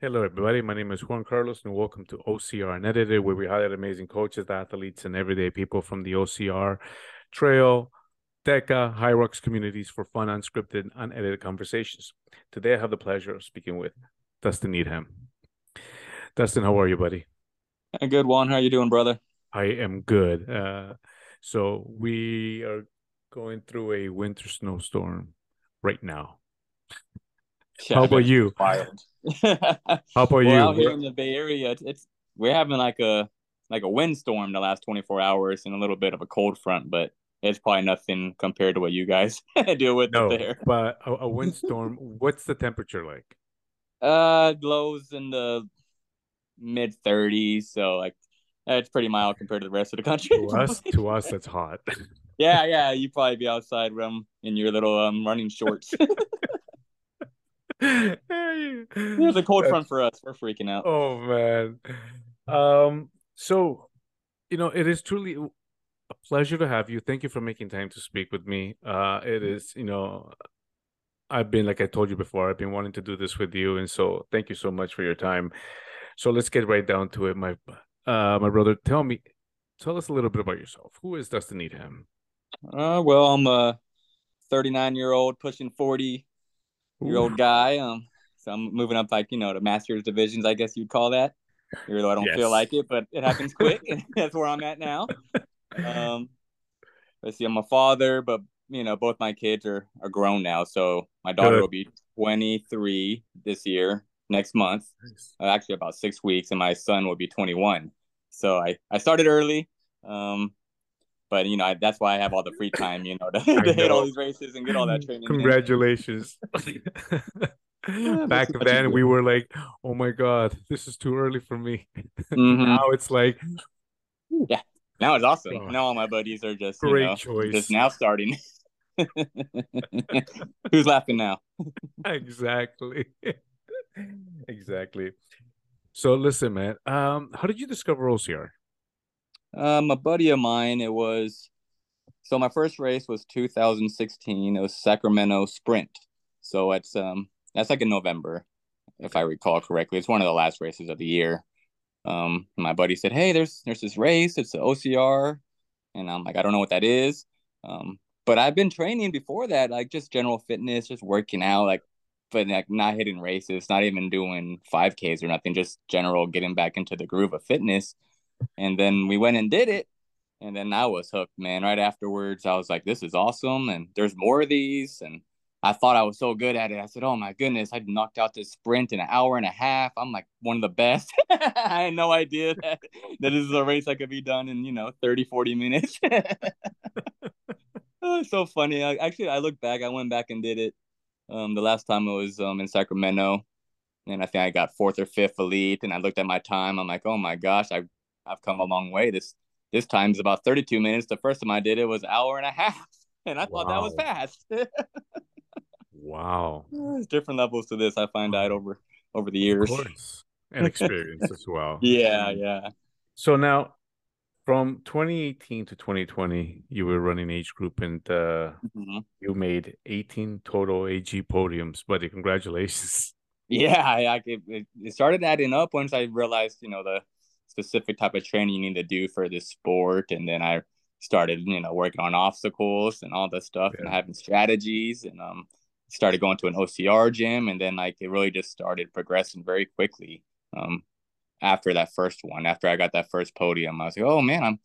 Hello, everybody. My name is Juan Carlos, and welcome to OCR Unedited, where we highlight amazing coaches, athletes, and everyday people from the OCR Trail, DECA, HYROX communities for fun, unscripted, unedited conversations. Today, I have the pleasure of speaking with Dustin Needham. Dustin, how are you, buddy? Good, Juan. How you doing, brother? I am good. Uh, so we are going through a winter snowstorm right now. Yeah, how about you? Wild. how about well, you? Out here in the Bay Area, it's, it's we're having like a like a windstorm the last 24 hours and a little bit of a cold front, but it's probably nothing compared to what you guys deal with no, there. But a, a windstorm, what's the temperature like? Uh, lows in the mid 30s, so like it's pretty mild compared to the rest of the country. To us, to us, that's hot. yeah, yeah, you probably be outside um in your little um running shorts. There's a cold front for us. We're freaking out. Oh man. Um. So, you know, it is truly a pleasure to have you. Thank you for making time to speak with me. Uh, it is, you know, I've been like I told you before. I've been wanting to do this with you, and so thank you so much for your time. So let's get right down to it, my uh, my brother. Tell me, tell us a little bit about yourself. Who is Dustin Needham? Uh, well, I'm a 39 year old, pushing 40 year old guy. Um, so I'm moving up like you know the masters divisions, I guess you'd call that. Even though I don't yes. feel like it, but it happens quick. That's where I'm at now. Um, let's see, I'm a father, but you know both my kids are are grown now. So my daughter Good. will be 23 this year, next month. Nice. Uh, actually, about six weeks, and my son will be 21. So I I started early. Um, but you know I, that's why I have all the free time, you know, to, to hit all these races and get all that training. Congratulations. Back then, we were like, "Oh my god, this is too early for me." Mm-hmm. now it's like, yeah, now it's awesome. Oh, now all my buddies are just great you know, choice, just now starting. Who's laughing now? exactly, exactly. So listen, man. Um, how did you discover OCR? Um, a buddy of mine, it was so my first race was 2016. It was Sacramento Sprint. So it's um that's like in November, if I recall correctly. It's one of the last races of the year. Um, my buddy said, "Hey, there's there's this race. It's the OCR," and I'm like, "I don't know what that is." Um, but I've been training before that, like just general fitness, just working out, like, but like not hitting races, not even doing 5Ks or nothing, just general getting back into the groove of fitness. And then we went and did it. And then I was hooked, man. Right afterwards, I was like, this is awesome. And there's more of these. And I thought I was so good at it. I said, oh my goodness, I knocked out this sprint in an hour and a half. I'm like one of the best. I had no idea that, that this is a race that could be done in, you know, 30, 40 minutes. oh, so funny. I, actually, I look back, I went back and did it. Um, the last time it was um, in Sacramento. And I think I got fourth or fifth elite. And I looked at my time. I'm like, oh my gosh, I've I've come a long way. This this time's about 32 minutes. The first time I did it was hour and a half, and I wow. thought that was fast. wow. There's different levels to this. I find out over over the years. And experience as well. Yeah, yeah. So now from 2018 to 2020, you were running age group and uh, mm-hmm. you made 18 total AG podiums, buddy. Congratulations. Yeah, I, I it, it started adding up once I realized, you know, the specific type of training you need to do for this sport. And then I started, you know, working on obstacles and all this stuff yeah. and having strategies and um started going to an OCR gym and then like it really just started progressing very quickly. Um after that first one, after I got that first podium, I was like, oh man, I'm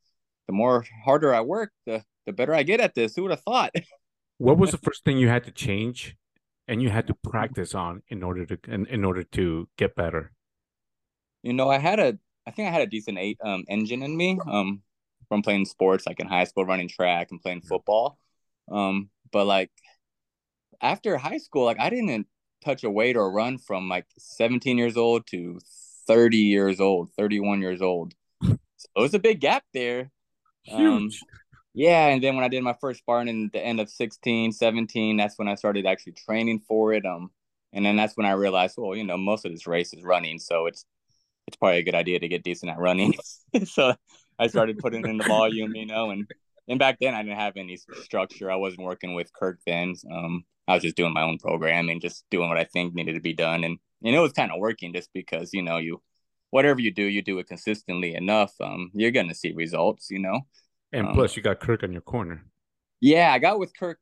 the more harder I work, the the better I get at this. Who would have thought? what was the first thing you had to change and you had to practice on in order to in, in order to get better? You know, I had a I think I had a decent eight um, engine in me um, from playing sports, like in high school, running track and playing football. Um, but like after high school, like I didn't touch a weight or run from like 17 years old to 30 years old, 31 years old. So it was a big gap there. Um, Huge. yeah. And then when I did my first Spartan in the end of 16, 17, that's when I started actually training for it. Um, and then that's when I realized, well, you know, most of this race is running. So it's it's probably a good idea to get decent at running. so I started putting in the volume, you know, and and back then I didn't have any structure. I wasn't working with Kirk then. Um, I was just doing my own programming, just doing what I think needed to be done, and and it was kind of working just because you know you whatever you do, you do it consistently enough, um, you're gonna see results, you know. And Um, plus, you got Kirk on your corner. Yeah, I got with Kirk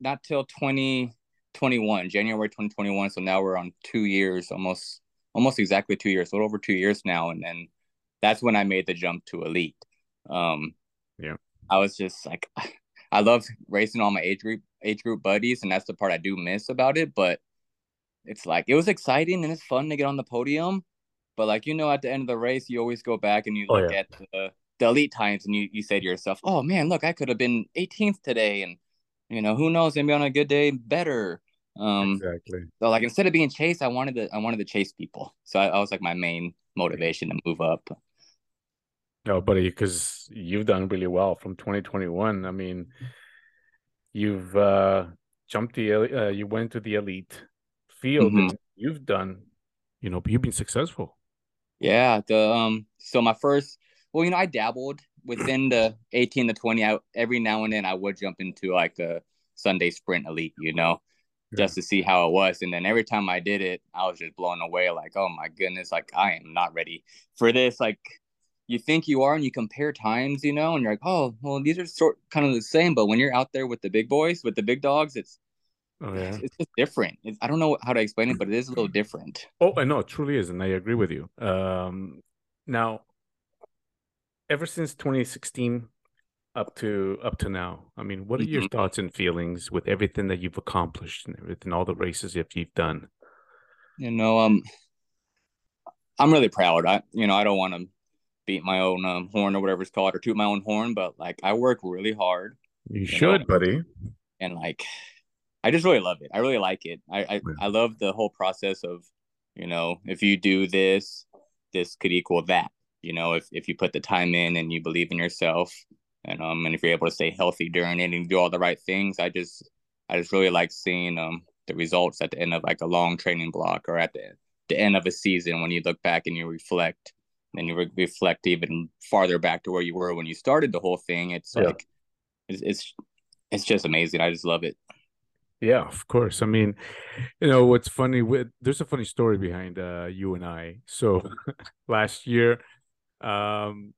not till 2021, January 2021. So now we're on two years, almost almost exactly two years, a little over two years now. And then that's when I made the jump to elite. Um Yeah. I was just like I love racing all my age group age group buddies, and that's the part I do miss about it. But it's like it was exciting and it's fun to get on the podium. But like you know, at the end of the race, you always go back and you Oh, look yeah. at the, the elite times and you, you say to yourself, Oh man, look, I could have been 18th today and you know, who knows, maybe on a good day better. Um Exactly. so like instead of being chased, I wanted to I wanted to chase people. So I, I was like my main motivation to move up. No, buddy, because you've done really well from 2021. I mean, you've uh jumped the uh, you went to the elite field Mhm. and you've done, you know, you've been successful. Yeah, the um so my first well, you know, I dabbled within the 18 to 20. I every now and then I would jump into like a Sunday sprint elite, you know, Yeah. just to see how it was. And then every time I did it, I was just blown away, like, oh my goodness, like I am not ready for this. Like you think you are and you compare times, you know, and you're like, oh, well, these are sort kind of the same, but when you're out there with the big boys, with the big dogs, it's Oh yeah. it's just different. It's, I don't know how to explain it, but it is a little different. Oh, I know it truly is, and I agree with you. Um, now, ever since 2016 up to up to now, I mean, what are your Mhm. thoughts and feelings with everything that you've accomplished and everything, all the races that you've done? You know, um, I'm really proud. I, you know, I don't want to beat my own um, horn or whatever it's called or toot my own horn, but like I work really hard You know, should, buddy. and like I just really love it. I really like it. I, I, Yeah. I love the whole process of, you know, if you do this, this could equal that. You know, if if you put the time in and you believe in yourself, and um, and if you're able to stay healthy during it and do all the right things, I just I just really like seeing um the results at the end of like a long training block or at the the end of a season when you look back and you reflect, and you re- reflect even farther back to where you were when you started the whole thing. It's Yeah. like it's it's it's just amazing. I just love it. Yeah, of course. I mean, you know, what's funny with there's a funny story behind uh you and I. So last year, um,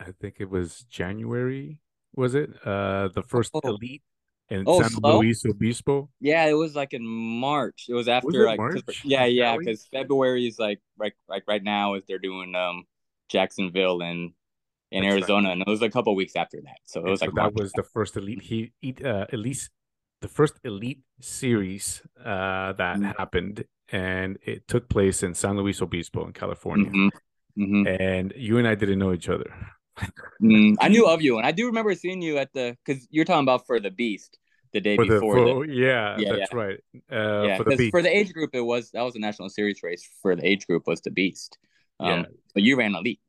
I think it was January, was it? Uh the first Oh. elite in Oh, San slow? Luis Obispo. Yeah, it was like in March. It was after it like March? yeah, yeah, because February is like right like right now is they're doing um Jacksonville and in That's right. Arizona, and it was a couple weeks after that. So it And was so like that March. was the first elite he eat uh elite the first elite series uh that Mhm. happened and it took place in San Luis Obispo in California. Mhm, mhm. And you and I didn't know each other. Mm, I knew of you, and I do remember seeing you at the because you're talking about for the Beast the day For before. the, for, yeah, Yeah, that's right. Uh, yeah, for the because for the age group, it was that was a national series race for the age group was the Beast. Um, Yeah. but you ran elite.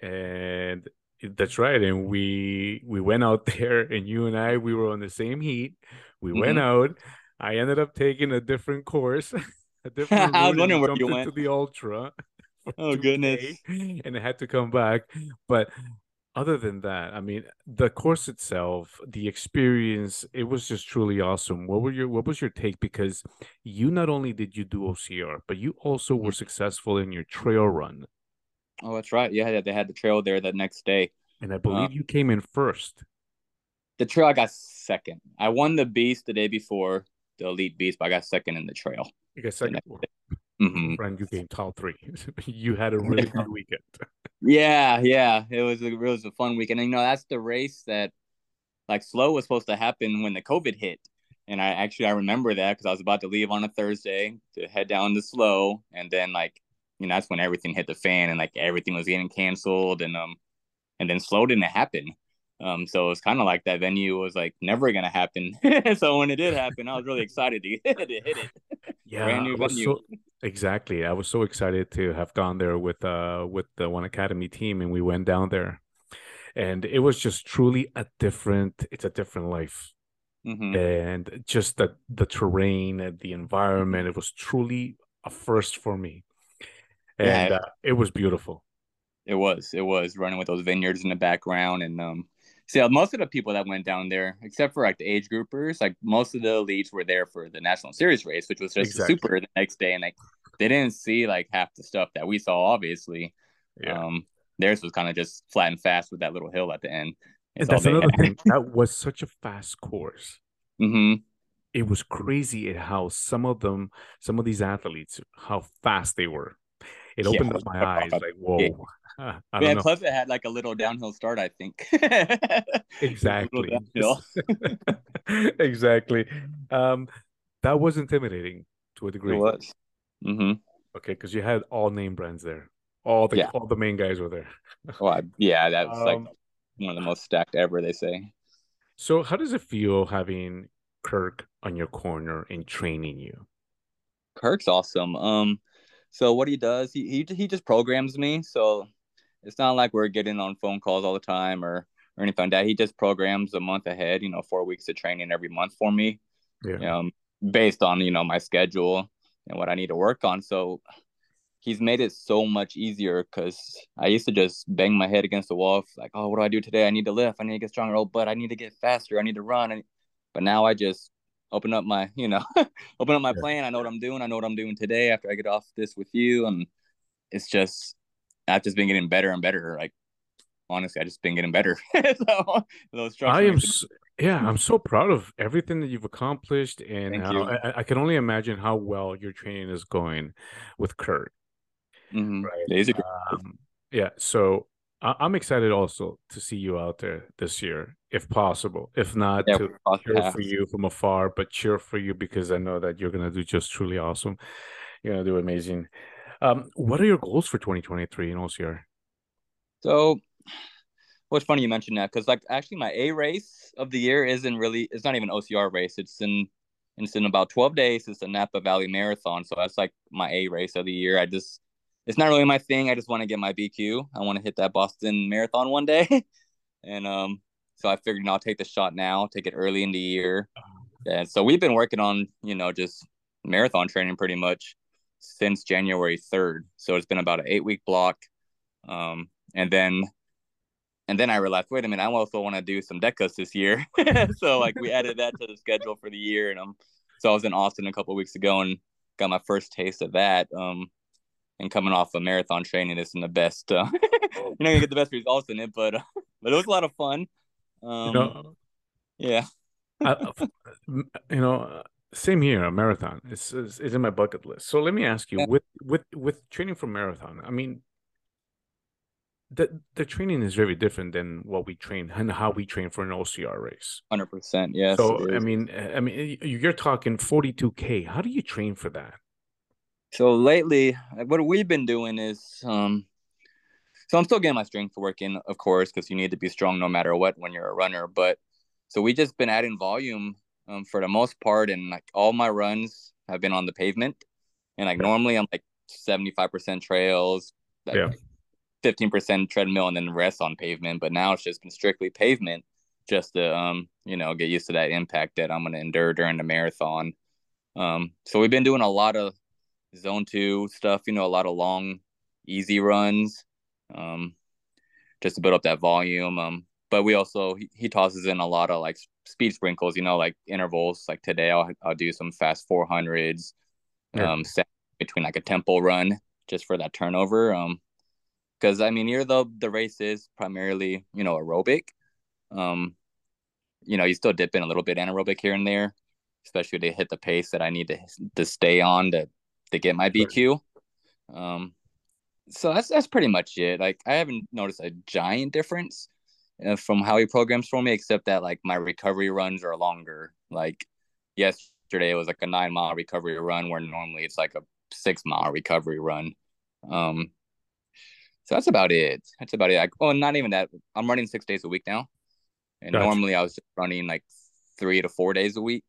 and that's right. And we we went out there, and you and I we were on the same heat. We went Mhm. out. I ended up taking a different course, a different I was wondering where you went. To the ultra. Oh 2K, goodness. And I had to come back, but. Other than that, I mean, the course itself, the experience, it was just truly awesome. What were your what was your take? Because you not only did you do OCR, but you also were successful in your trail run. Oh, that's right. Yeah, they had the trail there the next day. And I believe you came in first. The trail I got second. I won the beast the day before, the elite beast, but I got second in the trail. You got second. next Well, hmm friend, you came top three. you had a really good weekend. Yeah, yeah. It was a it was a fun weekend. And, you know, that's the race that like SLO was supposed to happen when the COVID hit. And I actually I remember that because I was about to leave on a Thursday to head down to SLO, and then like you know that's when everything hit the fan and like everything was getting canceled and um and then SLO didn't happen. Um, so it was kind of like that venue was like never gonna happen. so when it did happen, I was really excited to, to hit it. Yeah, Brand new venue. so exactly. I was so excited to have gone there with uh with the One Academy team, and we went down there, and it was just truly a different. It's a different life, hmm and just the the terrain and the environment. It was truly a first for me, and Yeah. uh, it was beautiful. It was. It was running with those vineyards in the background, and um, see, most of the people that went down there, except for like the age groupers, like most of the elites were there for the national series race, which was just exactly. super the next day, and like they didn't see like half the stuff that we saw, obviously. Yeah. Um, theirs was kind of just flat and fast with that little hill at the end. and that's another thing. That was such a fast course. Mm-hmm. It was crazy at how some of them, some of these athletes, how fast they were. It opened yeah. up my eyes. Like, whoa. I yeah, plus it had like a little downhill start, I think. exactly. exactly. Um, that was intimidating to a degree. It was. Mm-hmm. Okay, because you had all name brands there. All the yeah. all the main guys were there. well, yeah, that was um, like one of the most stacked ever. They say. So, how does it feel having Kirk on your corner and training you? Kirk's awesome. Um, so what he does, he he he just programs me. So it's not like we're getting on phone calls all the time or or anything like that. He just programs a month ahead. You know, four weeks of training every month for me. Yeah. Um, based on you know my schedule and what I need to work on. So he's made it so much easier because I used to just bang my head against the wall, like, oh, what do I do today? I need to lift, I need to get stronger, oh, but I need to get faster, I need to run. But now I just open up my, you know, open up my yeah. plan. I know what I'm doing. I know what I'm doing today after I get off this with you, and it's just I've just been getting better and better. Like honestly, I just been getting better. so those I am, so, yeah, I'm so proud of everything that you've accomplished, and how, I, I, can only imagine how well your training is going with Kirk. Mm-hmm. Right. Um, yeah. So I- am excited also to see you out there this year, if possible. If not, yeah, to cheer for you from afar, but cheer for you because I know that you're gonna do just truly awesome. You're gonna do amazing. Um, what are your goals for 2023 in OCR? So, well, it's funny you mentioned that because, like, actually, my A race of the year isn't really. It's not even OCR race. It's in. It's in about 12 days. It's the Napa Valley Marathon. So that's like my A race of the year. I just it's not really my thing. I just want to get my BQ. I want to hit that Boston Marathon one day, and um, so I figured you know, I'll take the shot now, take it early in the year, and so we've been working on you know just marathon training pretty much since January third. So it's been about an eight week block, um, and then and then I realized, wait a minute, I also want to do some decas this year. so like we added that to the schedule for the year, and um, so I was in Austin a couple weeks ago and got my first taste of that. Um, and coming off a of marathon training isn't the best. Uh, you're not gonna get the best results in it, but uh, but it was a lot of fun. Um, you know, yeah. I, you know, same here. A marathon is is in my bucket list. So let me ask you, with with with training for marathon, I mean, the the training is very different than what we train and how we train for an OCR race. Hundred percent, yes. So eh, I mean, eh, I mean, you're talking forty two k. How do you train for that? So lately, eh, what we've been doing is, um, so I'm still getting my strength work in, of course, because you need to be strong no matter what when you're a runner. But so we just been adding volume um, for the most part, and like all my runs have been on the pavement, and like yeah. normally I'm like 75% trails, like yeah. 15% treadmill, and then rest on pavement. But now it's just been strictly pavement, just to um, you know, get used to that impact that I'm gonna endure during the marathon. Um, so we've been doing a lot of zone two stuff, you know, a lot of long, easy runs, um, just to build up that volume. Um, but we also he, he tosses in a lot of like speed sprinkles, you know, like intervals. Like today, I'll I'll do some fast four hundreds, yeah. um, between like a tempo run just for that turnover. Um, because I mean, here the the race is primarily you know aerobic. Um, you know, you still dip in a little bit anaerobic here and there, especially to hit the pace that I need to to stay on to to get my BQ. Um, so that's that's pretty much it. Like I haven't noticed a giant difference from how he programs for me, except that like my recovery runs are longer. Like yesterday, it was like a nine mile recovery run, where normally it's like a six mile recovery run. Um, so that's about it. That's about it. Like, oh, not even that. I'm running six days a week now, and gotcha. normally I was running like three to four days a week.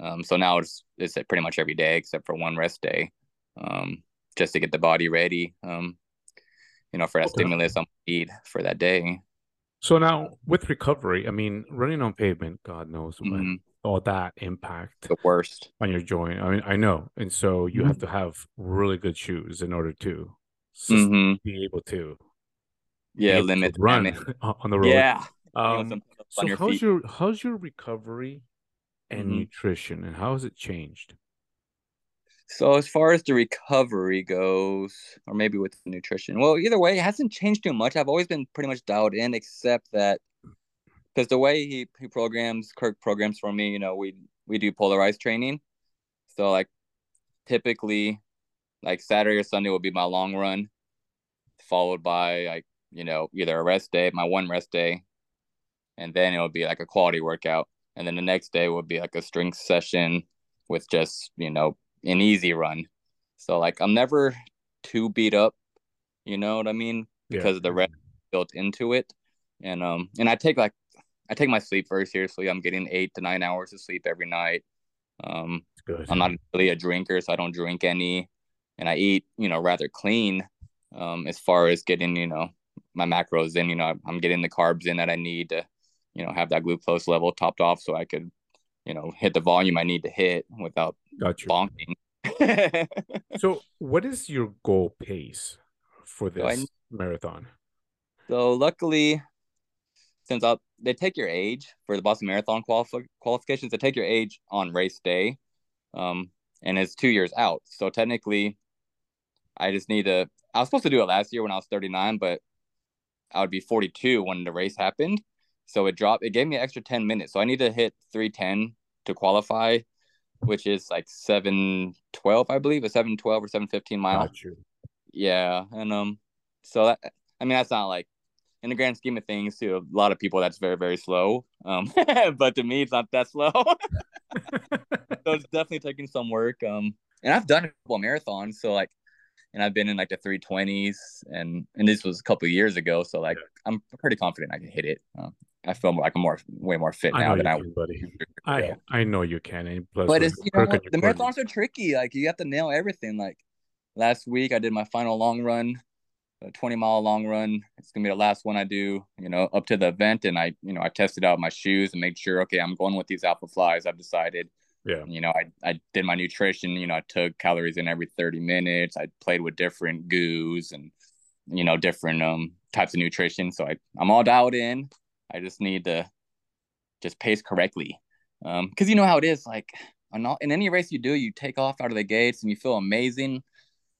Um, so now it's it's pretty much every day except for one rest day, um, just to get the body ready. Um, you know, for that okay. stimulus I need for that day. So now with recovery, I mean, running on pavement, God knows mm-hmm. all that impact the worst on your joint. I mean, I know, and so you mm-hmm. have to have really good shoes in order to mm-hmm. be able to yeah, limit run on the road. Yeah. Um, so your how's feet. your how's your recovery and Mhm. nutrition, and how has it changed? So as far as the recovery goes, or maybe with the nutrition, well, either way, it hasn't changed too much. I've always been pretty much dialed in, except that because the way he he programs, Kirk programs for me, you know, we we do polarized training. So like typically, like Saturday or Sunday will be my long run, followed by like you know either a rest day, my one rest day, and then it would be like a quality workout, and then the next day would be like a strength session with just you know an easy run. So like I'm never too beat up, you know what I mean? Yeah. Because of the rest built into it. And um and I take like I take my sleep very seriously. I'm getting eight to nine hours of sleep every night. Um good. I'm not really a drinker, so I don't drink any. And I eat, you know, rather clean um as far as getting, you know, my macros in, you know, I'm getting the carbs in that I need to, you know, have that glucose level topped off so I could, you know, hit the volume I need to hit without Got you. bonking. So, what is your goal pace for So I- this marathon? so luckily, since I, they take your age for the Boston Marathon qualif- qualifications, they take your age on race day, um, and it's two years out. So technically, I just need to. I was supposed to do it last year when I was 39, but I would be 42 when the race happened. So it dropped. It gave me an extra 10 minutes. So I need to hit 310 to qualify, which is like 712, I believe, a 712 or 715 mile. Got you. Yeah, and um, so that I mean that's not like in the grand scheme of things to a lot of people that's very very slow. Um, but to me it's not that slow. so it's definitely taking some work. Um, and I've done a couple of marathons, so like, and I've been in like the three twenties, and and this was a couple of years ago. So like, I'm pretty confident I can hit it. Um, I feel like I'm more way more fit now know than you I can, buddy. was. I I know you can. And plus, But it's you know Kirk the marathons are tricky. Like you have to nail everything. Like last week, I did my final long run, a twenty mile long run. It's gonna be the last one I do. You know, up to the event, and I you know I tested out my shoes and made sure okay, I'm going with these Alphaflys. I've decided. Yeah. You know, I I did my nutrition. You know, I took calories in every thirty minutes. I played with different goos and you know different um types of nutrition. So I I'm all dialed in. I just need to just pace correctly. Um, because you know how it is, like on all, in any race you do, you take off out of the gates and you feel amazing.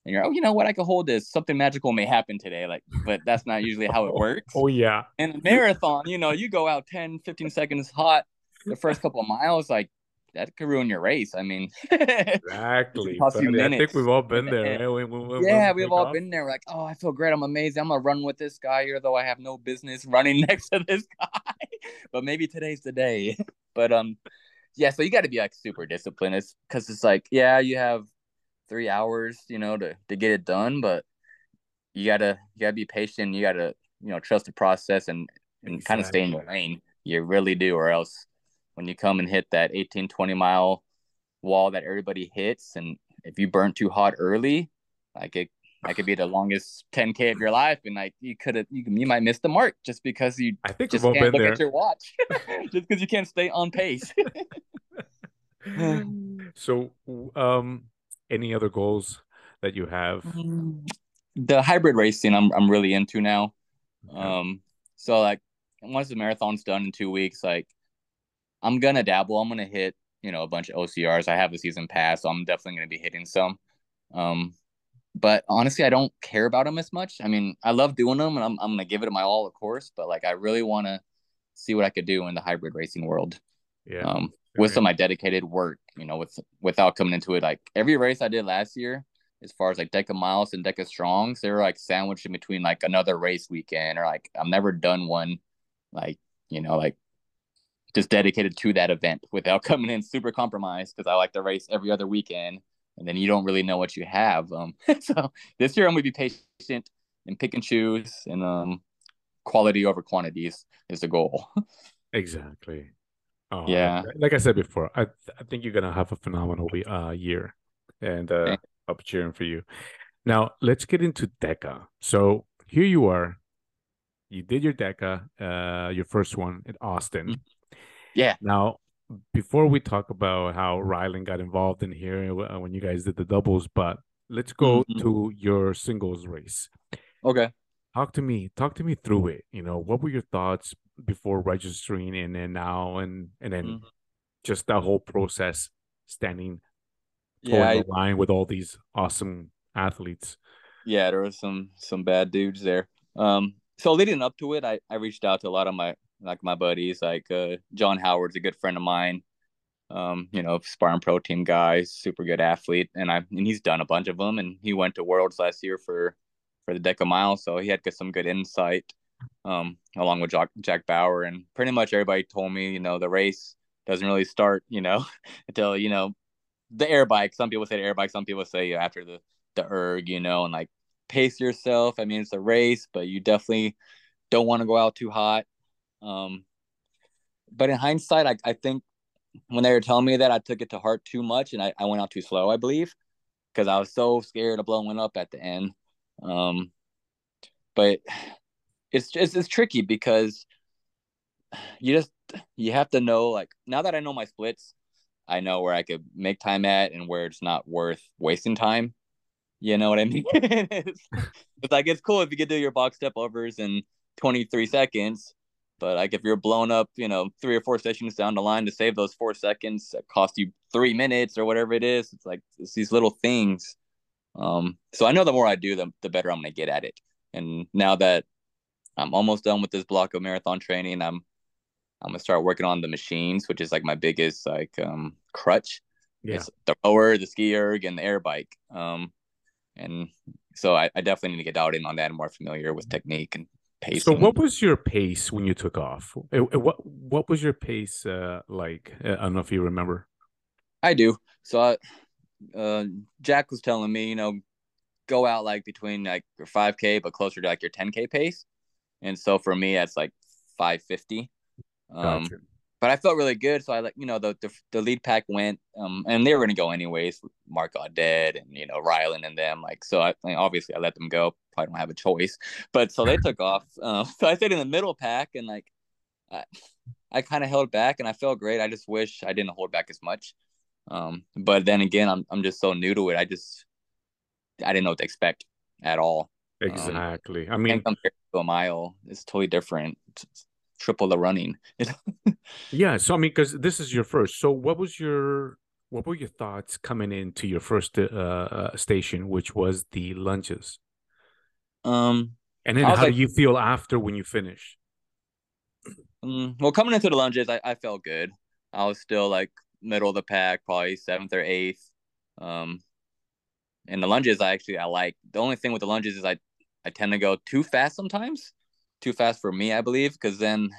And you're, oh, you know what? I could hold this. Something magical may happen today. Like, but that's not usually how it works. Oh yeah. In a marathon, you know, you go out 10, 15 seconds hot the first couple of miles, like that could ruin your race. I mean, Exactly. cost you buddy. I think we've all been there. Right? When- when yeah, we we've all off. been there. We're like, oh, I feel great. I'm amazing. I'm gonna run with this guy, here though I have no business running next to this guy. but maybe today's the day. but um, yeah. So you got to be like super disciplined. It's because it's like, yeah, you have three hours, you know, to to get it done, but you gotta you gotta be patient. You gotta you know trust the process and and kind of stay in your lane. You really do, or else when you come and hit that 18, 20 mile wall that everybody hits, and if you burn too hot early, like it that could be the longest 10k of your life, and like you could have you, you might miss the mark just because you I think just can't look there. at your watch, just because you can't stay on pace. so, um, any other goals that you have? the hybrid racing, I'm I'm really into now. Okay. Um, so like once the marathon's done in two weeks, like I'm gonna dabble. I'm gonna hit, you know, a bunch of OCRs. I have a season pass, so I'm definitely gonna be hitting some. Um, but honestly, I don't care about them as much. I mean, I love doing them, and I'm I'm gonna give it my all, of course. But like, I really want to see what I could do in the hybrid racing world. yeah. Um, with some of my dedicated work, you know, with without coming into it like every race I did last year, as far as like Deca Miles and Deca Strongs, they were like sandwiched in between like another race weekend or like I've never done one like, you know, like just dedicated to that event without coming in super compromised because I like to race every other weekend and then you don't really know what you have. Um so this year I'm gonna be patient and pick and choose and um quality over quantities is the goal. Exactly. Oh, Yeah. Like, I said before, I I think you're gonna have a phenomenal we- uh year, and uh, Thank- I'm cheering for you. Now let's get into DECA. So here you are. You did your DECA, uh, your first one in Austin. Yeah. Now, before we talk about how Rylan got involved in here uh, when you guys did the doubles, but let's go Mhm. to your singles race. Okay. talk to me talk to me through it you know what were your thoughts before registering and then now and and then mm-hmm. just that whole process standing yeah, I, the line with all these awesome athletes yeah there was some some bad dudes there um so leading up to it i i reached out to a lot of my like my buddies like uh john howard's a good friend of mine um, you know, Spartan Pro Team guy, super good athlete, and I and he's done a bunch of them, and he went to Worlds last year for for the Deca Mile, so he had some good insight, um, along with Jack, Jack Bauer, and pretty much everybody told me, you know, the race doesn't really start, you know, until you know the air bike. Some people say the air bike, some people say after the the erg, you know, and like pace yourself. I mean, it's a race, but you definitely don't want to go out too hot. Um, but in hindsight, I, I think when they were telling me that, I took it to heart too much and I, I went out too slow, I believe, because I was so scared of blowing up at the end. Um, but it's just it's tricky because you just you have to know like now that I know my splits, I know where I could make time at and where it's not worth wasting time. You know what I mean? it's, it's like it's cool if you could do your box step overs in 23 seconds, but like if you're blown up, you know, three or four sessions down the line to save those four seconds, that cost you three minutes or whatever it is. It's like it's these little things. Um, so I know the more I do, the the better I'm gonna get at it. And now that I'm almost done with this block of marathon training, I'm I'm gonna start working on the machines, which is like my biggest like um crutch. Yeah. It's the rower, the ski erg, and the air bike. Um, and so I, I definitely need to get out in on that and more familiar with technique and pace. So, what was your pace when you took off? What what was your pace uh, like? Uh, I don't know if you remember. I do. So, I, uh, Jack was telling me, you know, go out like between like your five k, but closer to like your ten k pace. And so for me, that's like five fifty. Um, gotcha but I felt really good. So I like, you know, the, the, the lead pack went, um, and they were going to go anyways. Mark got dead, and, you know, Rylan and them. Like, so I, I obviously I let them go. Probably don't have a choice. But so they took off. Uh, so I stayed in the middle pack and like, I, I kind of held back and I felt great. I just wish I didn't hold back as much. Um, but then again, I'm, I'm just so new to it. I just, I didn't know what to expect at all. Um, exactly. Um, I mean, compared to a mile, it's totally different. It's, triple the running. yeah. So I mean, because this is your first. So what was your what were your thoughts coming into your first uh, uh, station, which was the lunges? Um, and then how like, do you feel after when you finish? Um, well, coming into the lunges, I, I felt good. I was still like middle of the pack, probably seventh or eighth. Um, and the lunges, I actually I like. The only thing with the lunges is I I tend to go too fast sometimes too fast for me, I believe, because then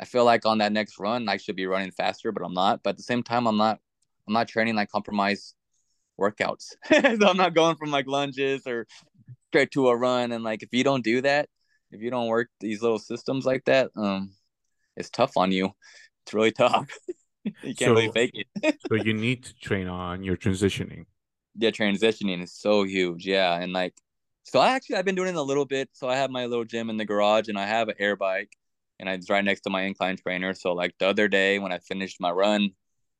I feel like on that next run I should be running faster, but I'm not. But at the same time, I'm not I'm not training like compromise workouts. so I'm not going from like lunges or straight to a run. And like if you don't do that, if you don't work these little systems like that, um, it's tough on you. It's really tough. you can't so, really fake it. so you need to train on your transitioning. Yeah, transitioning is so huge. Yeah, and like so I actually I've been doing it a little bit. So I have my little gym in the garage and I have an air bike and it's right next to my incline trainer. So like the other day when I finished my run,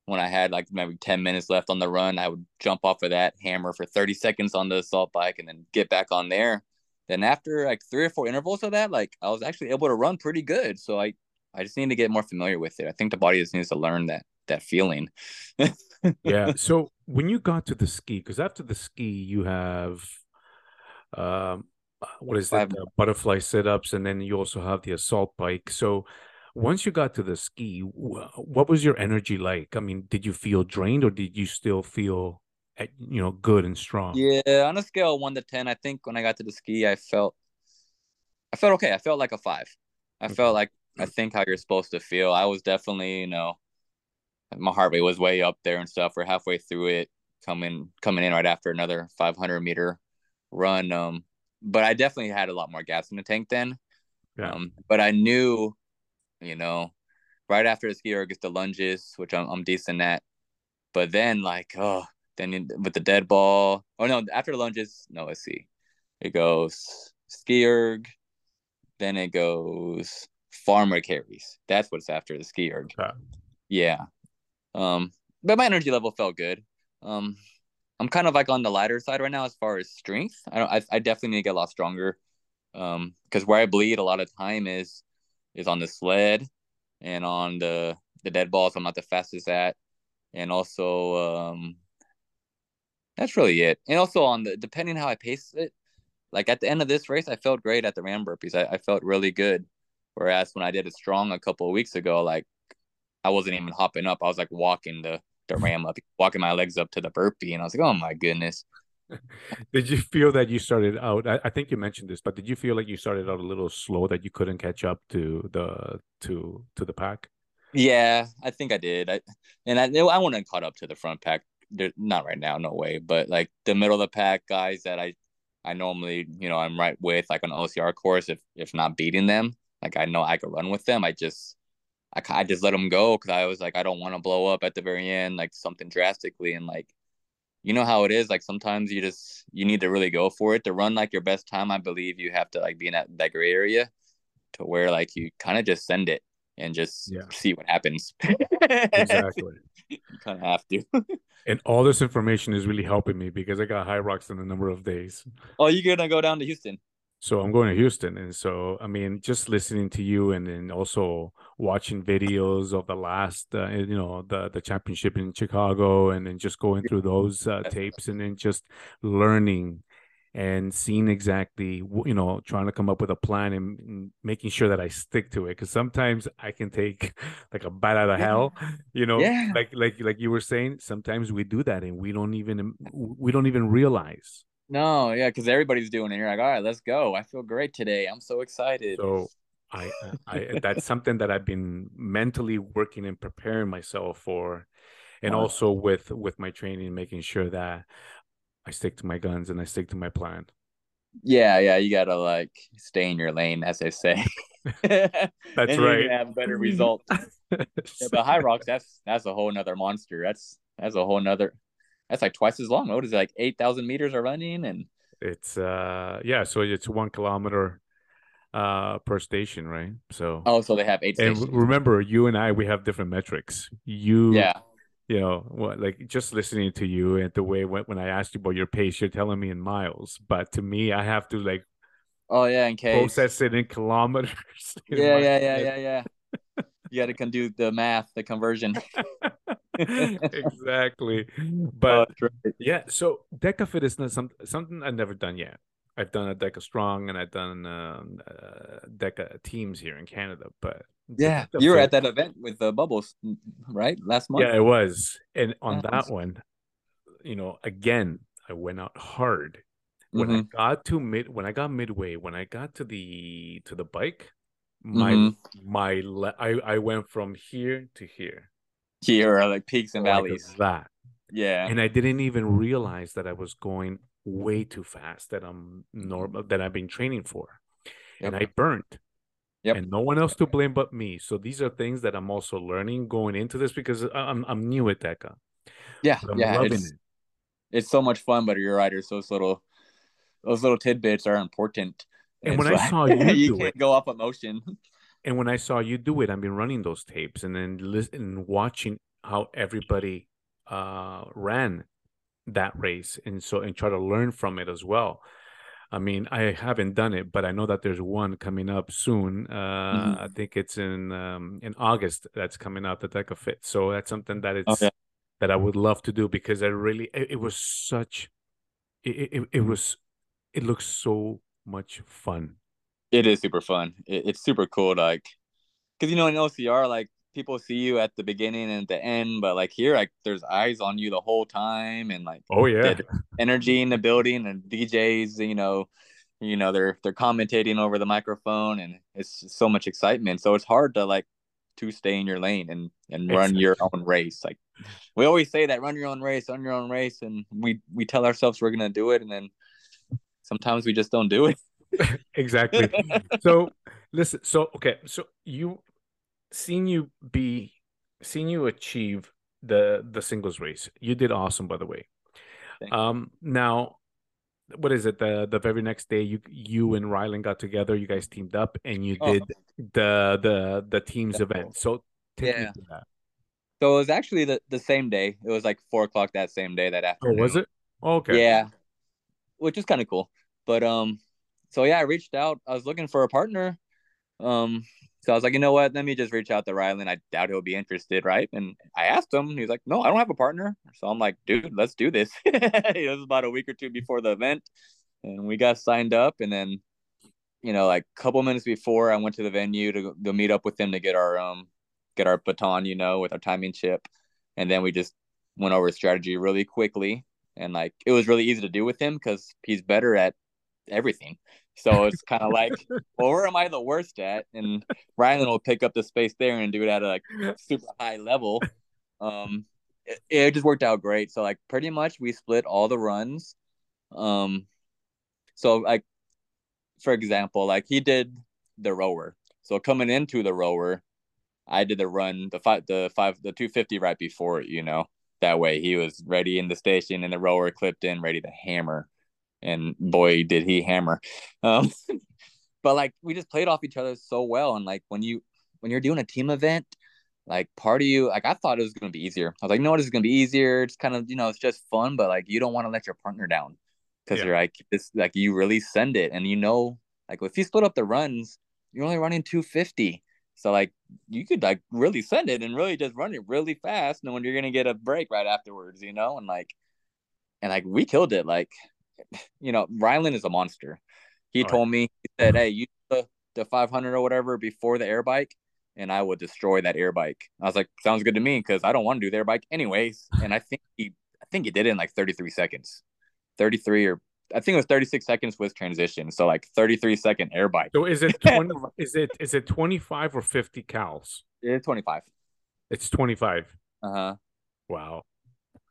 when I had like maybe 10 minutes left on the run, I would jump off of that hammer for 30 seconds on the assault bike and then get back on there. Then after like three or four intervals of that, like I was actually able to run pretty good. So I I just need to get more familiar with it. I think the body just needs to learn that that feeling. yeah. So when you got to the ski, because after the ski, you have um, what is that? butterfly sit ups, and then you also have the assault bike. So once you got to the ski, what was your energy like? I mean, did you feel drained, or did you still feel, eh, you know, good and strong? Yeah, on a scale of one to ten, I think when I got to the ski, I felt, I felt okay. I felt like a five. I okay. felt like I think how you're supposed to feel. I was definitely, you know, my heart rate was way up there and stuff. We're halfway through it, coming coming in right after another 500 meter run. Um, but I definitely had a lot more gas in the tank then. Yeah. Um, but I knew, you know, right after the ski erg gets the lunges, which I'm, I'm decent at. But then, like, oh, then with the dead ball. Oh no, after the lunges, no, let's see. It goes ski erg, then it goes farmer carries. That's what's after the ski erg. Okay. Yeah. Um, but my energy level felt good. Um, I'm kind of like on the lighter side right now as far as strength. I don't. I, I definitely need to get a lot stronger. Um, because where I bleed a lot of time is is on the sled and on the the dead balls. I'm not the fastest at, and also um, that's really it. And also on the depending how I pace it, like at the end of this race, I felt great at the ram burpees. I, I felt really good. Whereas when I did it strong a couple of weeks ago, like I wasn't even hopping up. I was like walking the the ram up, walking my legs up to the burpee, and I was like, oh my goodness. did you feel that you started out? I, I, think you mentioned this, but did you feel like you started out a little slow that you couldn't catch up to the to to the pack? Yeah, I think I did. I and I I wouldn't caught up to the front pack. They're not right now, no way. But like the middle of the pack guys that I I normally you know I'm right with like on OCR course if if not beating them like I know I could run with them. I just I, I just let them go because I was like I don't want to blow up at the very end like something drastically and like you know how it is like sometimes you just you need to really go for it to run like your best time I believe you have to like be in that, that gray area to where like you kind of just send it and just yeah. see what happens. exactly. you kind of have to. and all this information is really helping me because I got HYROX in a number of days. Oh, you're gonna go down to Houston? So I'm going to Houston, and so I mean, just listening to you, and then also watching videos of the last, uh, you know, the the championship in Chicago, and then just going through those uh, tapes, and then just learning and seeing exactly you know trying to come up with a plan and, and making sure that i stick to it because sometimes i can take like a bat out of hell you know yeah. like like like you were saying sometimes we do that and we don't even we don't even realize no yeah because everybody's doing it you're like all right let's go i feel great today i'm so excited so I, uh, I uh, that's something that I've been mentally working and preparing myself for, and wow. also with with my training, making sure that I stick to my guns and I stick to my plan. Yeah, yeah, you gotta like stay in your lane, as they say. that's right. have better results. yeah, but rocks. that's that's a whole nother monster. That's that's a whole nother. That's like twice as long. What is it, like eight thousand meters of running and? It's uh yeah, so it's one kilometer uh per station, right? So oh, so they have eight. And remember, you and I we have different metrics. You yeah you know what like just listening to you and the way when, when i asked you about your pace you're telling me in miles but to me i have to like oh yeah in case process it in kilometers yeah yeah yeah yeah yeah you got to can do the math the conversion exactly but oh, right. yeah so decafit is not some, something i've never done yet I've done a Deca Strong and I've done um, uh, Deca teams here in Canada, but yeah, you were at that event with the bubbles, right? Last month. Yeah, it was. And on that one, you know, again, I went out hard. When mm-hmm. I got to mid, when I got midway, when I got to the to the bike, my mm-hmm. my le- I I went from here to here. Here are like peaks and valleys. Like that. Yeah. And I didn't even realize that I was going way too fast that I'm normal that I've been training for. Yep. And I burnt. Yep. And no one else to blame but me. So these are things that I'm also learning going into this because I'm I'm new at DECA. Yeah, yeah, it's, it. it's so much fun, but you're right. There's those little those little tidbits are important. And, when I saw you, you can't it, go off emotion. And when I saw you do it, I've been running those tapes and then listen, watching how everybody uh, ran that race, and so and try to learn from it as well. I mean, I haven't done it, but I know that there's one coming up soon. Uh, mm-hmm. I think it's in um, in August that's coming out the Deca Fit. So that's something that it's oh, yeah. that I would love to do because I really it, it was such it, it, it was it looks so much fun. It is super fun. It, it's super cool, like because you know in OCR like people see you at the beginning and at the end, but like here, like there's eyes on you the whole time, and like oh yeah, energy in the building, and DJs, you know, you know they're they're commentating over the microphone, and it's so much excitement. So it's hard to like to stay in your lane and and run your own race. Like we always say that run your own race, run your own race, and we we tell ourselves we're gonna do it, and then sometimes we just don't do it. exactly. so listen, so okay, so you seeing you be seeing you achieve the the singles race you did awesome by the way. Um now what is it? The the very next day you you and Rylan got together you guys teamed up and you oh. did the the the teams event. so yeah. so it was actually the, the same day. It was like four o'clock that same day that afternoon oh was it? Oh, okay. Yeah. Which is kind of cool but um so yeah, I reached out. I was looking for a partner. Um, so I was like, you know what? Let me just reach out to Rylan. I doubt he'll be interested, right? And I asked him. He's like, no, I don't have a partner. So I'm like, dude, let's do this. it was about a week or two before the event, and we got signed up. And then, you know, like a couple minutes before, I went to the venue to go meet up with him to get our um get our baton, you know, with our timing chip, and then we just went over strategy really quickly. And like it was really easy to do with him because he's better at everything. So it's kind of like, well, where am I the worst at? And Rylan will pick up the space there and do it at a like super high level. Um, it, it just worked out great. So like pretty much we split all the runs. Um, so like for example, like he did the rower. So coming into the rower, I did the run the five the five the two fifty right before it. You know that way he was ready in the station and the rower clipped in ready to hammer and boy did he hammer. Um but like we just played off each other so well and like when you when you're doing a team event like part of you like i thought it was going to be easier. I was like no this is going to be easier. It's kind of you know it's just fun but like you don't want to let your partner down because yeah. you're like it's like you really send it and you know like if you split up the runs you're only running 250 so like you could like really send it and really just run it really fast knowing you're gonna get a break right afterwards you know and like and like we killed it like you know, Rylan is a monster. He All told right. me, he said, Hey, you the, the 500 or whatever before the air bike, and I will destroy that air bike. I was like, Sounds good to me because I don't want to do the air bike anyways. And I think he, I think he did it in like 33 seconds, 33 or I think it was 36 seconds with transition. So like 33 second air bike. So is it 20, is it is it 25 or 50 cals? It's 25. It's 25. Uh-huh. Wow.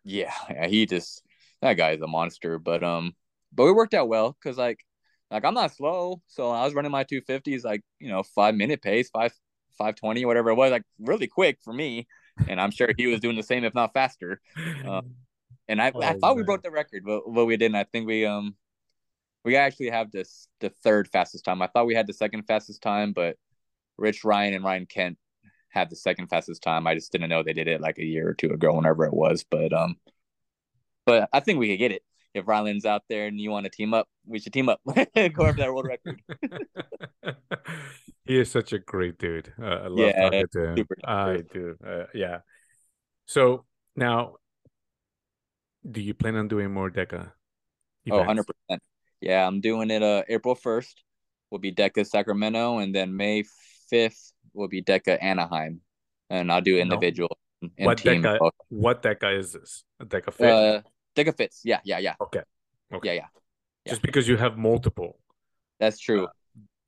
Yeah, yeah, he just that guy is a monster. But um, but it worked out well because like like I'm not slow, so I was running my 250s like you know five minute pace, five five twenty whatever it was, like really quick for me, and I'm sure he was doing the same if not faster. Um, and I, oh, I thought man. we broke the record, but but we didn't. I think we um we actually have this the third fastest time. I thought we had the second fastest time, but Rich Ryan and Ryan Kent had the second fastest time. I just didn't know they did it like a year or two ago, whenever it was. But um, but I think we could get it if Rylan's out there and you want to team up, we should team up, and go for that world record. he is such a great dude. Uh, I love yeah, talking to him. I do. Uh, yeah. So now, do you plan on doing more DEKA? Oh, events? Oh, 100%. Yeah, I'm doing it uh, April 1st will be DEKA Sacramento, and then May 5th will be DEKA Anaheim. And I'll do individual. No. what DEKA? What DEKA is this? A DEKA uh, 5th? DEKA FITs. Yeah, yeah, yeah. Okay. Okay. Yeah, yeah. yeah. Just because you have multiple. That's true. Uh,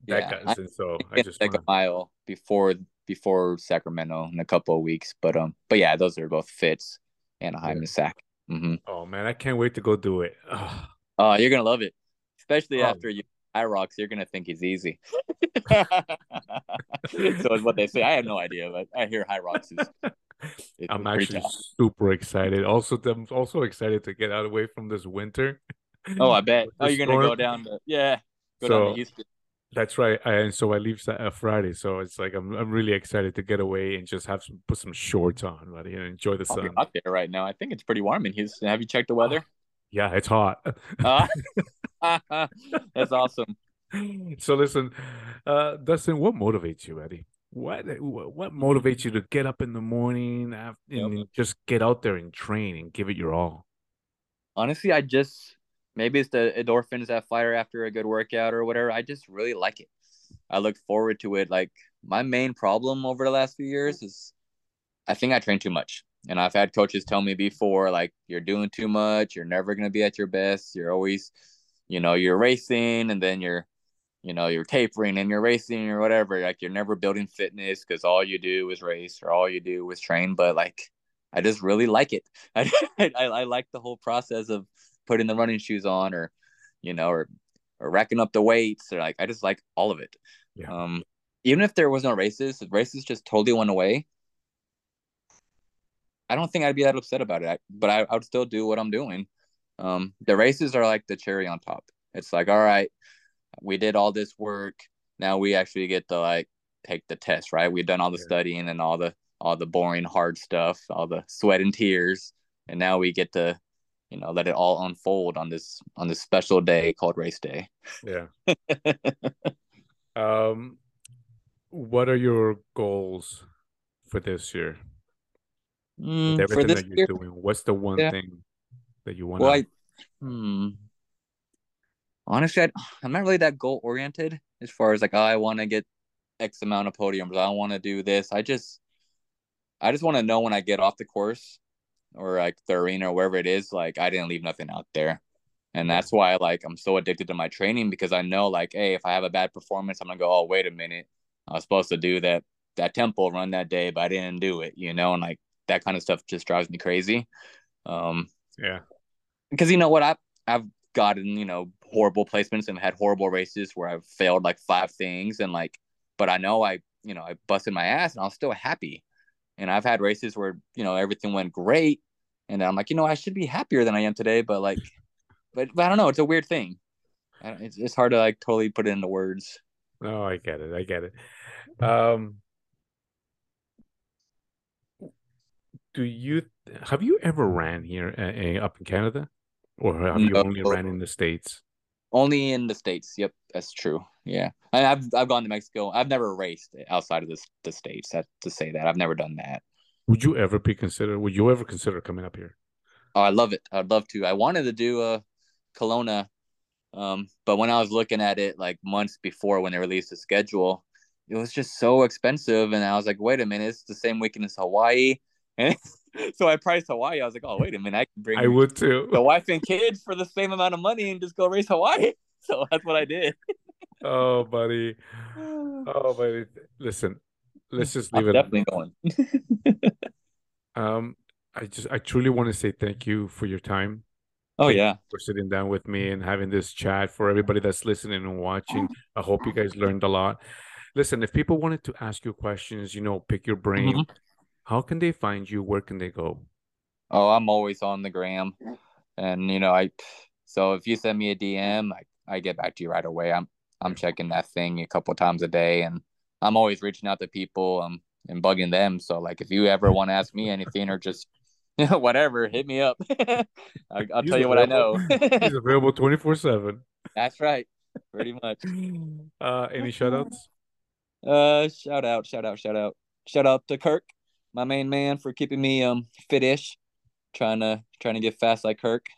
that yeah. Guys, so I, I just like wanna... a mile before before Sacramento in a couple of weeks, but um, but yeah, those are both fits. Anaheim yeah. and Sac. Mm-hmm. Oh man, I can't wait to go do it. Oh, uh, you're gonna love it, especially oh. after you HYROX. You're gonna think he's easy. so is what they say. I have no idea, but I hear HYROX is I'm actually tough. super excited. Also, I'm also excited to get out away from this winter. Oh, I bet. oh, you're gonna go down to yeah, go so, down to Houston. That's right. I, and so I leave uh, Friday, so it's like I'm I'm really excited to get away and just have some put some shorts on, buddy, and enjoy the sun. Out there right now, I think it's pretty warm in Houston. Have you checked the weather? yeah, it's hot. uh, that's awesome. So listen, uh, Dustin, what motivates you, Eddie? What what motivates you to get up in the morning and yep. just get out there and train and give it your all? Honestly, I just maybe it's the endorphins that fire after a good workout or whatever. I just really like it. I look forward to it. Like my main problem over the last few years is I think I train too much. And I've had coaches tell me before, like, you're doing too much, you're never gonna be at your best, you're always, you know, you're racing and then you're you know you're tapering and you're racing or whatever like you're never building fitness because all you do is race or all you do is train but like i just really like it. I, I, I like the whole process of putting the running shoes on or you know or or racking up the weights or like i just like all of it. Yeah. um even if there was no races if races just totally went away i don't think i'd be that upset about it. But I, I would still do what i'm doing. Um the races are like the cherry on top. It's like all right we did all this work. Now we actually get to like take the test, right? We've done all the yeah. studying and all the all the boring hard stuff, all the sweat and tears, and now we get to you know let it all unfold on this on this special day called race day. Yeah. um, what are your goals for this year? Mm, With for everything this that you're year, doing, what's the one Yeah. thing that you want well, to? I hmm. Honestly, I, I'm not really that goal oriented as far as like oh, I want to get X amount of podiums. I want to do this. I just I just want to know when I get off the course or like the arena or wherever it is, like I didn't leave nothing out there. And that's why like I'm so addicted to my training because I know like, hey, if I have a bad performance, I'm gonna go, oh, wait a minute. I was supposed to do that that tempo run that day, but I didn't do it, you know, and like that kind of stuff just drives me crazy. Um yeah. because you know what, I've I've gotten, you know, horrible placements and had horrible races where I've failed like five things and like but I know I, you know, I busted my ass and I was still happy. And I've had races where, you know, everything went great. And I'm like, you know, I should be happier than I am today, but like but, but I don't know, it's a weird thing. I- It's it's hard to like totally put it into words. No, I get it. I get it. Um, do you have you ever ran here uh, uh, up in Canada, or have you only ran in the States? Only in the States. Yep, that's true. Yeah. I, I've I've gone to Mexico. I've never raced outside of the the States. That to say that. I've never done that. Would you ever be considered? Would you ever consider coming up here? Oh, I love it. I'd love to. I wanted to do a Kelowna, um, but when I was looking at it like months before when they released the schedule, it was just so expensive, and I was like, wait a minute, it's the same weekend as Hawaii, and so I priced Hawaii. I was like, oh wait a minute, I can bring I would too. the wife and kids for the same amount of money and just go race Hawaii. So that's what I did. Oh, buddy. Oh, buddy. Listen, let's just I'm leave it. definitely going. Um, I just, I truly want to say thank you for your time, oh Thank yeah. for sitting down with me and having this chat. For everybody that's listening and watching, I hope you guys learned a lot. Listen, if people wanted to ask you questions, you know, pick your brain, Mhm. How can they find you? Where can they go? Oh, I'm always on the gram, and you know I. So if you send me a DM, I, I get back to you right away. I'm I'm checking that thing a couple times a day, and I'm always reaching out to people um and bugging them. So like if you ever want to ask me anything or just whatever, hit me up. I'll He's tell you what I know. He's available 24 7. That's right, pretty much. Uh, any shout outs? Uh, shout out, shout out, shout out, shout out to Kirk, my main man, for keeping me um fit-ish, trying to trying to get fast like Kirk.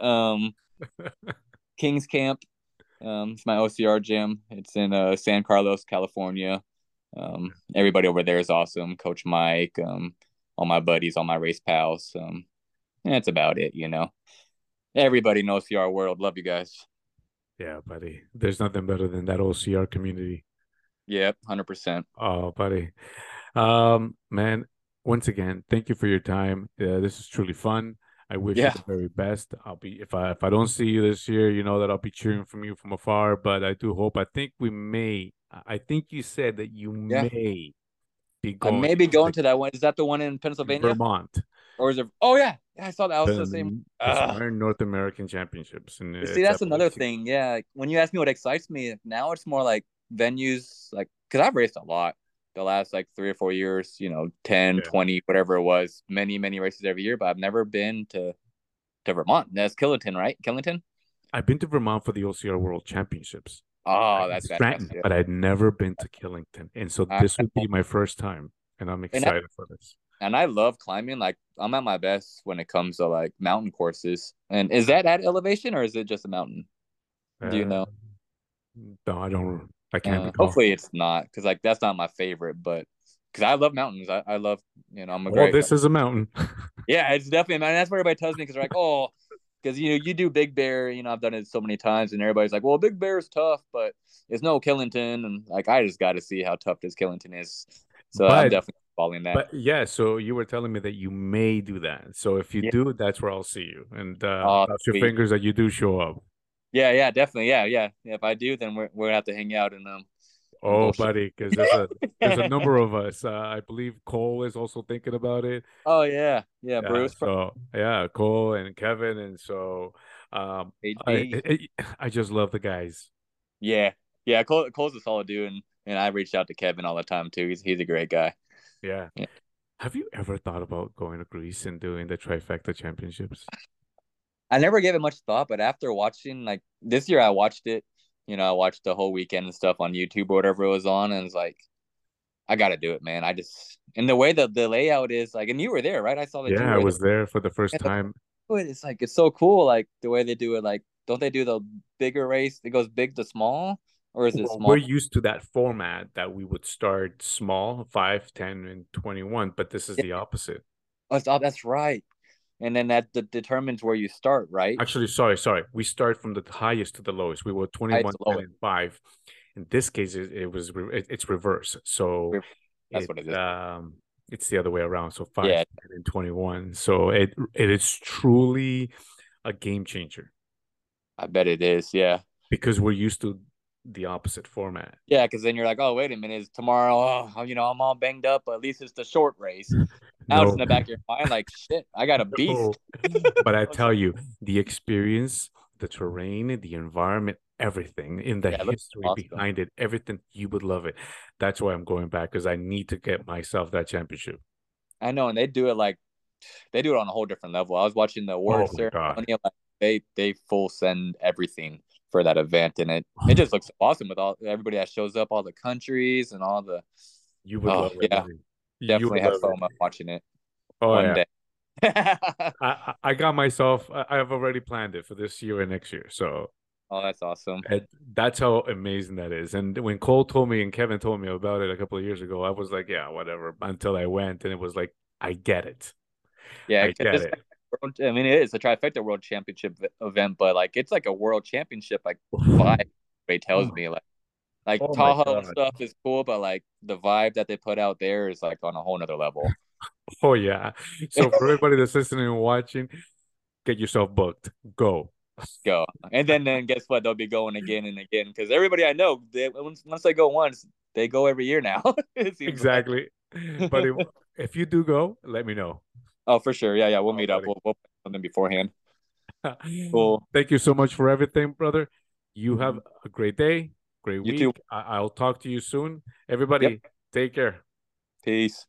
Um, Kings Camp, um, it's my OCR gym. It's in uh San Carlos, California. Um, everybody over there is awesome. Coach Mike, um, all my buddies, all my race pals. Um, that's about it. You know, everybody in OCR world. Love you guys. Yeah, buddy. There's nothing better than that OCR community. Yep, hundred percent. Oh, buddy. Um, man, once again, thank you for your time. Uh, this is truly fun. I wish Yeah. you the very best. I'll be if I if I don't see you this year, you know that I'll be cheering from you from afar. But I do hope. I think we may. I think you said that you Yeah. may be going. I going. may be to, going like, to that one. Is that the one in Pennsylvania, Vermont. or is it? Oh yeah, yeah. I saw that. I was the, the same. the Iron North American Championships. And You See, that's another thing. Yeah, like, when you ask me what excites me now, it's more like venues, like because I've raced a lot the last like three or four years. You know, 10, Yeah. 20, whatever it was, many, many races every year. But I've never been to to Vermont. That's Killington, right? Killington. I've been to Vermont for the OCR World Championships. Oh, that's Stratton, fantastic. but I'd never been to Killington, and so this would be my first time, and I'm I- excited for this. And I love climbing. Like I'm at my best when it comes to like mountain courses. And is that at elevation or is it just a mountain? Do you know? Uh, No, I don't. I can't Uh, hopefully it's not because like that's not my favorite, but because I love mountains. I, I love you know I'm a Oh, great this is a mountain. yeah it's definitely a mountain. That's what everybody tells me because they're like oh because you know you do Big Bear you know I've done it so many times and everybody's like well Big Bear is tough but it's no Killington and like I just got to see how tough this Killington is. So I'm definitely following that. But yeah, so you were telling me that you may do that. So if you Yeah. do, that's where I'll see you, and uh, Oh, cross your fingers that you do show up. Yeah yeah definitely yeah yeah if I do then we're we're gonna have to hang out and um Oh, Bullshit. buddy, because there's a there's a number of us. Uh, I believe Cole is also thinking about it. oh yeah yeah, Yeah, Bruce so yeah, Cole and Kevin, and so um, I, I I just love the guys. yeah yeah Cole, Cole's a solid dude and and I reached out to Kevin all the time too. He's he's a great guy. Yeah. Yeah. Have you ever thought about going to Greece and doing the trifecta championships? I never gave it much thought, but after watching like this year, I watched it. You know, I watched the whole weekend and stuff on YouTube or whatever it was on, and it's like, I got to do it, man. I just and the way that the layout is like, and you were there, right? I saw that. Yeah, I was there for the first time. It's like it's so cool, like the way they do it. Like, don't they do the bigger race? It goes big to small, or is it well, small? We're used to that format that we would start small, 5, 10, and 21, but this is yeah. the opposite. Oh, that's right. And then that determines where you start, right? Actually, sorry, sorry. We start from the highest to the lowest. We were 21 and 5. In this case, it, it was it, it's reverse. So that's it, what it is. Um, it's the other way around. So 5 yeah. and 21. So it it is truly a game changer. I bet it is. Yeah. Because we're used to the opposite format. Yeah, because then you're like, oh, wait a minute, is tomorrow? Oh, you know, I'm all banged up, but at least it's the short race. Now no. it's in the back of your mind, like, shit, I got a beast. But I tell you, the experience, the terrain, the environment, everything in the yeah, history awesome. behind it, everything, you would love it. That's why I'm going back because I need to get myself that championship. I know, and they do it like they do it on a whole different level. I was watching the award oh ceremony, like, they they full send everything for that event, and it it just looks awesome with all everybody that shows up, all the countries and all the. You would oh, love it. Yeah, definitely have fun watching it. Oh one yeah. Day. I I got myself. I've already planned it for this year and next year. So. Oh, that's awesome. that's how amazing that is. And when Cole told me and Kevin told me about it a couple of years ago, I was like, yeah, whatever. Until I went, and it was like, I get it. Yeah, I get it. World, I mean, it is a trifecta world championship event, but like it's like a world championship. Like vibe, it tells oh. me like like oh Tahoe stuff is cool, but like the vibe that they put out there is like on a whole nother level. Oh yeah. So for everybody that's listening and watching, get yourself booked. Go. Go. And then then guess what? They'll be going again and again because everybody I know, they once, once they go once, they go every year now. exactly. Like. but if, if you do go, let me know. Oh, for sure. Yeah, yeah. We'll oh, meet buddy. up. We'll, we'll something beforehand. cool. Thank you so much for everything, brother. You have mm-hmm. a great day, great you week. Too. I- will talk to you soon. Everybody, yep. take care. Peace.